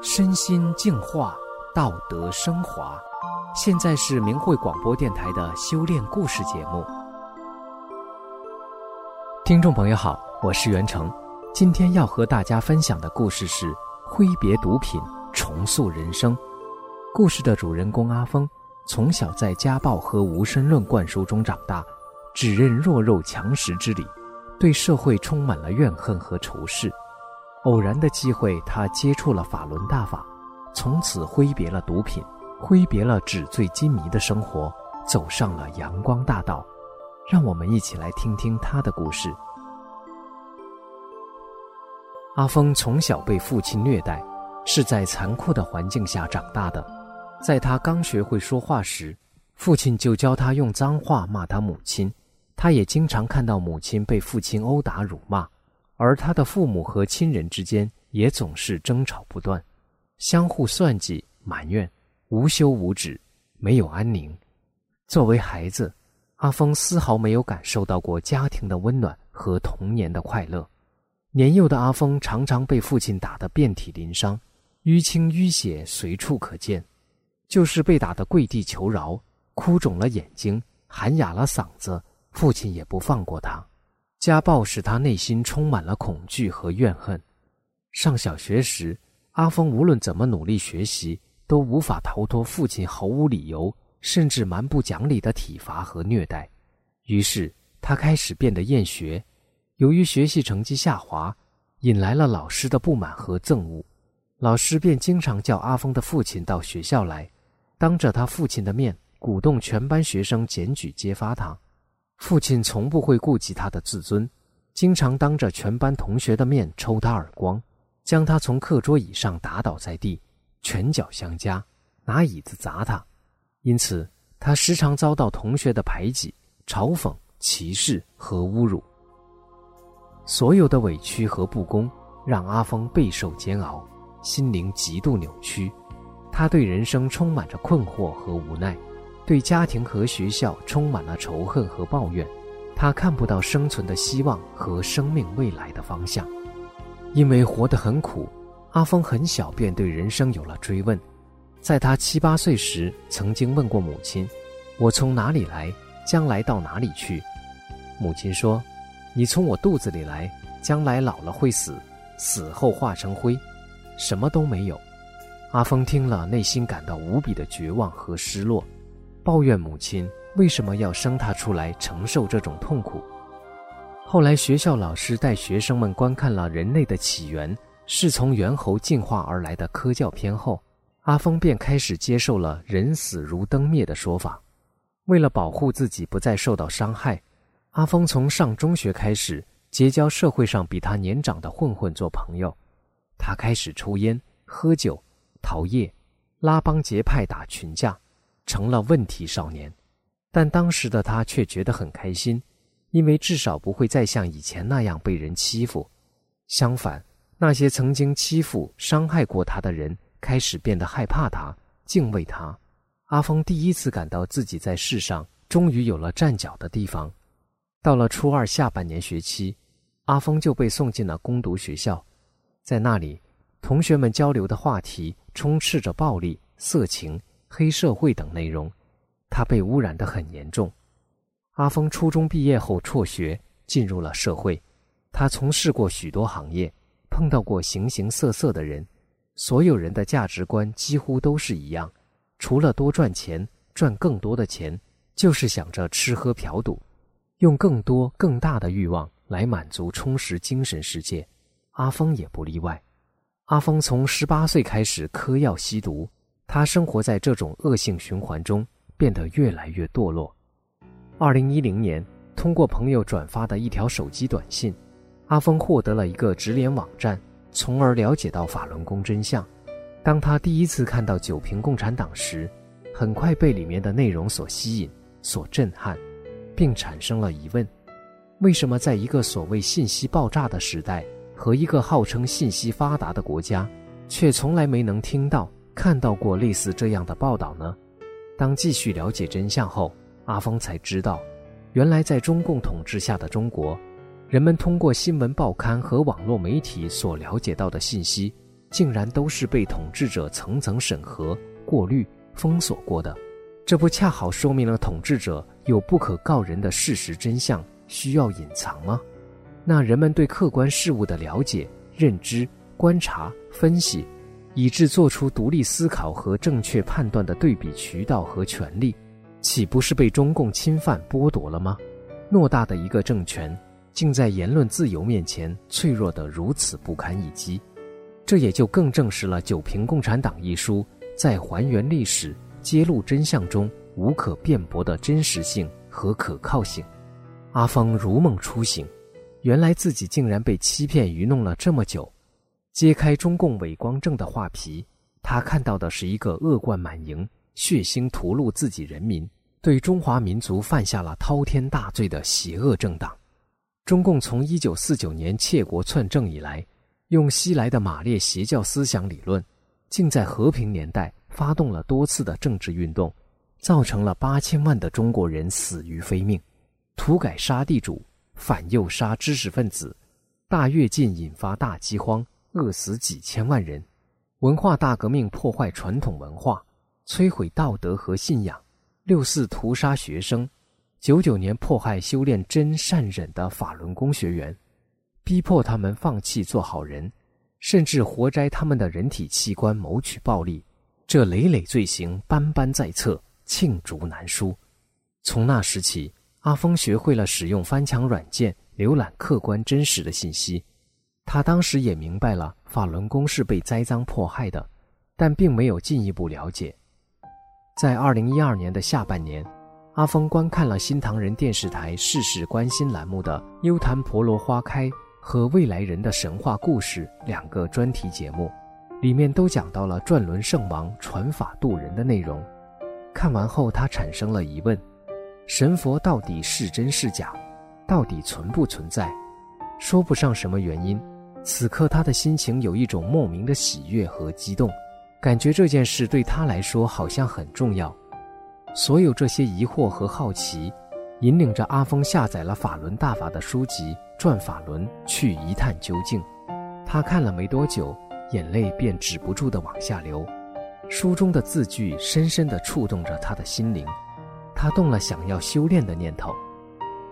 身心净化，道德升华。现在是明慧广播电台的修炼故事节目。听众朋友好，我是袁成，今天要和大家分享的故事是挥别毒品，重塑人生。故事的主人公阿峰，从小在家暴和无神论灌输中长大，只认弱肉强食之理，对社会充满了怨恨和仇视。偶然的机会，他接触了法轮大法，从此挥别了毒品，挥别了纸醉金迷的生活，走上了阳光大道。让我们一起来听听他的故事。阿峰从小被父亲虐待，是在残酷的环境下长大的。在他刚学会说话时，父亲就教他用脏话骂他母亲。他也经常看到母亲被父亲殴打辱骂。而他的父母和亲人之间也总是争吵不断，相互算计、埋怨，无休无止，没有安宁。作为孩子，阿峰丝毫没有感受到过家庭的温暖和童年的快乐。年幼的阿峰常常被父亲打得遍体鳞伤，淤青淤血随处可见，就是被打得跪地求饶、哭肿了眼睛、喊哑了嗓子，父亲也不放过他。家暴使他内心充满了恐惧和怨恨。上小学时，阿峰无论怎么努力学习，都无法逃脱父亲毫无理由甚至蛮不讲理的体罚和虐待。于是，他开始变得厌学。由于学习成绩下滑，引来了老师的不满和憎恶，老师便经常叫阿峰的父亲到学校来，当着他父亲的面，鼓动全班学生检举揭发他。父亲从不会顾及他的自尊，经常当着全班同学的面抽他耳光，将他从课桌椅上打倒在地，拳脚相加，拿椅子砸他。因此，他时常遭到同学的排挤、嘲讽、歧视和侮辱。所有的委屈和不公让阿峰备受煎熬，心灵极度扭曲。他对人生充满着困惑和无奈。对家庭和学校充满了仇恨和抱怨，他看不到生存的希望和生命未来的方向。因为活得很苦，阿峰很小便对人生有了追问。在他七八岁时，曾经问过母亲：“我从哪里来？将来到哪里去？”母亲说：“你从我肚子里来，将来老了会死，死后化成灰，什么都没有。”阿峰听了，内心感到无比的绝望和失落。抱怨母亲为什么要生他出来承受这种痛苦。后来学校老师带学生们观看了人类的起源是从猿猴进化而来的科教片后，阿峰便开始接受了“人死如灯灭”的说法。为了保护自己不再受到伤害，阿峰从上中学开始结交社会上比他年长的混混做朋友。他开始抽烟、喝酒、逃业、拉帮结派、打群架。成了问题少年，但当时的他却觉得很开心，因为至少不会再像以前那样被人欺负。相反，那些曾经欺负、伤害过他的人开始变得害怕他、敬畏他。阿峰第一次感到自己在世上终于有了站脚的地方。到了初二下半年学期，阿峰就被送进了攻读学校，在那里，同学们交流的话题充斥着暴力、色情。黑社会等内容，他被污染得很严重。阿峰初中毕业后辍学，进入了社会。他从事过许多行业，碰到过形形色色的人。所有人的价值观几乎都是一样，除了多赚钱，赚更多的钱，就是想着吃喝嫖赌，用更多更大的欲望来满足充实精神世界。阿峰也不例外。阿峰从十八岁开始嗑药吸毒。他生活在这种恶性循环中，变得越来越堕落。二零一零年，通过朋友转发的一条手机短信，阿峰获得了一个直连网站，从而了解到法轮功真相。当他第一次看到“九平共产党”时，很快被里面的内容所吸引、所震撼，并产生了疑问：为什么在一个所谓信息爆炸的时代，和一个号称信息发达的国家，却从来没能听到？看到过类似这样的报道呢？当继续了解真相后，阿峰才知道，原来在中共统治下的中国，人们通过新闻报刊和网络媒体所了解到的信息，竟然都是被统治者层层审核、过滤、封锁过的。这不恰好说明了统治者有不可告人的事实真相需要隐藏吗？那人们对客观事物的了解、认知、观察、分析，以致做出独立思考和正确判断的对比渠道和权利，岂不是被中共侵犯剥夺了吗？偌大的一个政权，竟在言论自由面前脆弱得如此不堪一击，这也就更证实了《九评共产党》一书在还原历史、揭露真相中无可辩驳的真实性和可靠性。阿芳如梦初醒，原来自己竟然被欺骗愚弄了这么久。揭开中共伪光正的画皮，他看到的是一个恶贯满盈、血腥屠戮自己人民、对中华民族犯下了滔天大罪的邪恶政党。中共从一九四九年窃国篡政以来，用西来的马列邪教思想理论，竟在和平年代发动了多次的政治运动，造成了八千万的中国人死于非命，土改杀地主，反右杀知识分子，大跃进引发大饥荒，饿死几千万人，文化大革命破坏传统文化，摧毁道德和信仰，六四屠杀学生。九九年迫害修炼真善忍的法轮功学员，逼迫他们放弃做好人，甚至活摘他们的人体器官谋取暴利，这累累罪行斑斑在册，罄竹难书。从那时起，阿峰学会了使用翻墙软件浏览客观真实的信息。他当时也明白了法轮功是被栽赃迫害的，但并没有进一步了解。在二零一二年的下半年。阿峰观看了新唐人电视台“事事关心”栏目的《优谈婆罗花开》和《未来人的神话故事》两个专题节目，里面都讲到了转轮圣王传法度人的内容。看完后，他产生了疑问：神佛到底是真是假？到底存不存在？说不上什么原因，此刻他的心情有一种莫名的喜悦和激动，感觉这件事对他来说好像很重要。所有这些疑惑和好奇，引领着阿峰下载了法轮大法的书籍《转法轮》，去一探究竟。他看了没多久，眼泪便止不住地往下流。书中的字句深深地触动着他的心灵，他动了想要修炼的念头。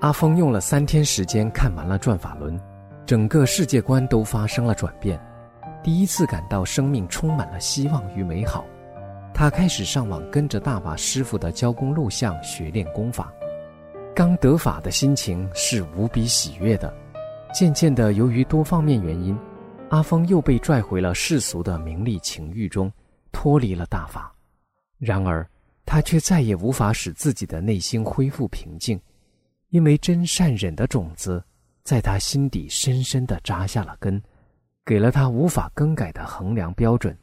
阿峰用了三天时间看完了《转法轮》，整个世界观都发生了转变，第一次感到生命充满了希望与美好。他开始上网跟着大法师傅的教功录像学练功法，刚得法的心情是无比喜悦的。渐渐的，由于多方面原因，阿峰又被拽回了世俗的名利情欲中，脱离了大法。然而，他却再也无法使自己的内心恢复平静，因为真善忍的种子在他心底深深的扎下了根，给了他无法更改的衡量标准。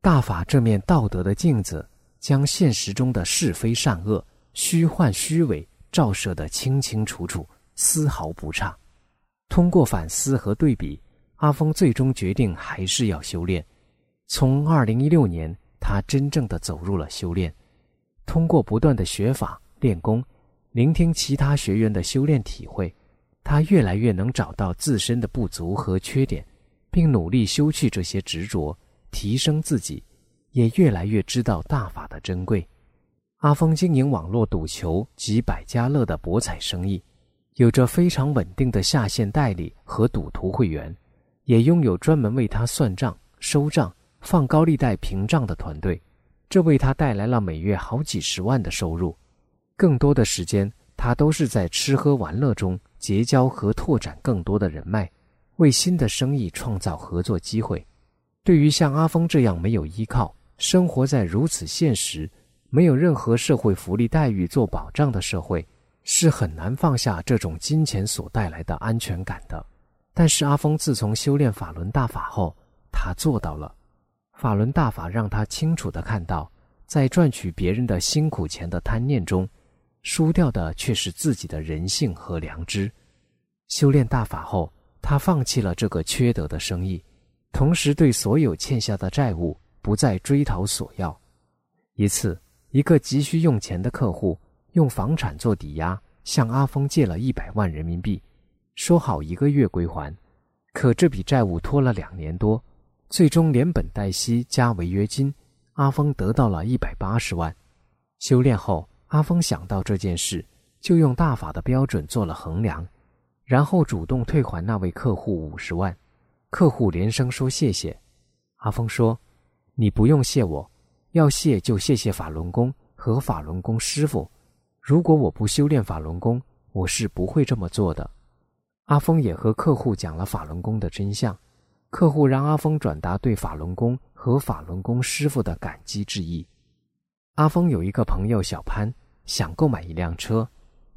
大法这面道德的镜子，将现实中的是非善恶、虚幻虚伪照射得清清楚楚，丝毫不差。通过反思和对比，阿峰最终决定还是要修炼。从2016年，他真正的走入了修炼。通过不断的学法练功，聆听其他学员的修炼体会，他越来越能找到自身的不足和缺点，并努力修去这些执着。提升自己，也越来越知道大法的珍贵。阿峰经营网络赌球及百家乐的博彩生意，有着非常稳定的下线代理和赌徒会员，也拥有专门为他算账、收账、放高利贷平账的团队，这为他带来了每月好几十万的收入。更多的时间，他都是在吃喝玩乐中结交和拓展更多的人脉，为新的生意创造合作机会。对于像阿峰这样没有依靠、生活在如此现实、没有任何社会福利待遇做保障的社会，是很难放下这种金钱所带来的安全感的。但是阿峰自从修炼法轮大法后，他做到了。法轮大法让他清楚地看到，在赚取别人的辛苦钱的贪念中，输掉的却是自己的人性和良知。修炼大法后，他放弃了这个缺德的生意。同时，对所有欠下的债务不再追讨索要。一次，一个急需用钱的客户用房产做抵押，向阿峰借了一百万人民币，说好一个月归还。可这笔债务拖了两年多，最终连本带息加违约金，阿峰得到了一百八十万。修炼后，阿峰想到这件事，就用大法的标准做了衡量，然后主动退还那位客户五十万。客户连声说谢谢。阿峰说：“你不用谢我，要谢就谢谢法轮功和法轮功师傅。如果我不修炼法轮功，我是不会这么做的。”阿峰也和客户讲了法轮功的真相。客户让阿峰转达对法轮功和法轮功师傅的感激之意。阿峰有一个朋友小潘，想购买一辆车，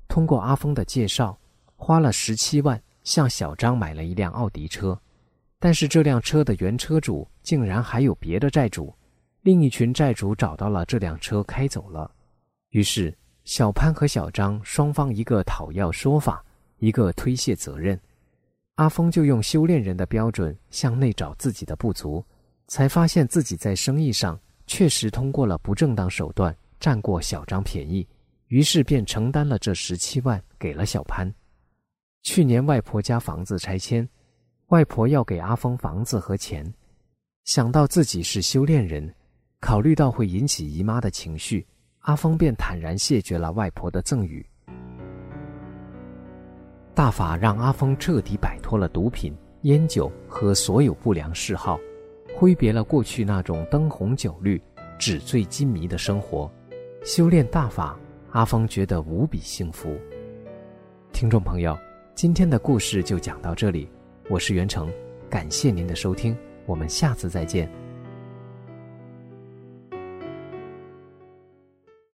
通过阿峰的介绍，花了十七万向小张买了一辆奥迪车。但是这辆车的原车主竟然还有别的债主，另一群债主找到了这辆车开走了。于是小潘和小张双方一个讨要说法，一个推卸责任。阿峰就用修炼人的标准向内找自己的不足，才发现自己在生意上确实通过了不正当手段占过小张便宜，于是便承担了这十七万给了小潘。去年外婆家房子拆迁。外婆要给阿峰房子和钱，想到自己是修炼人，考虑到会引起姨妈的情绪，阿峰便坦然谢绝了外婆的赠与。大法让阿峰彻底摆脱了毒品、烟酒和所有不良嗜好，挥别了过去那种灯红酒绿、纸醉金迷的生活。修炼大法，阿芳觉得无比幸福。听众朋友，今天的故事就讲到这里。我是袁成，感谢您的收听，我们下次再见。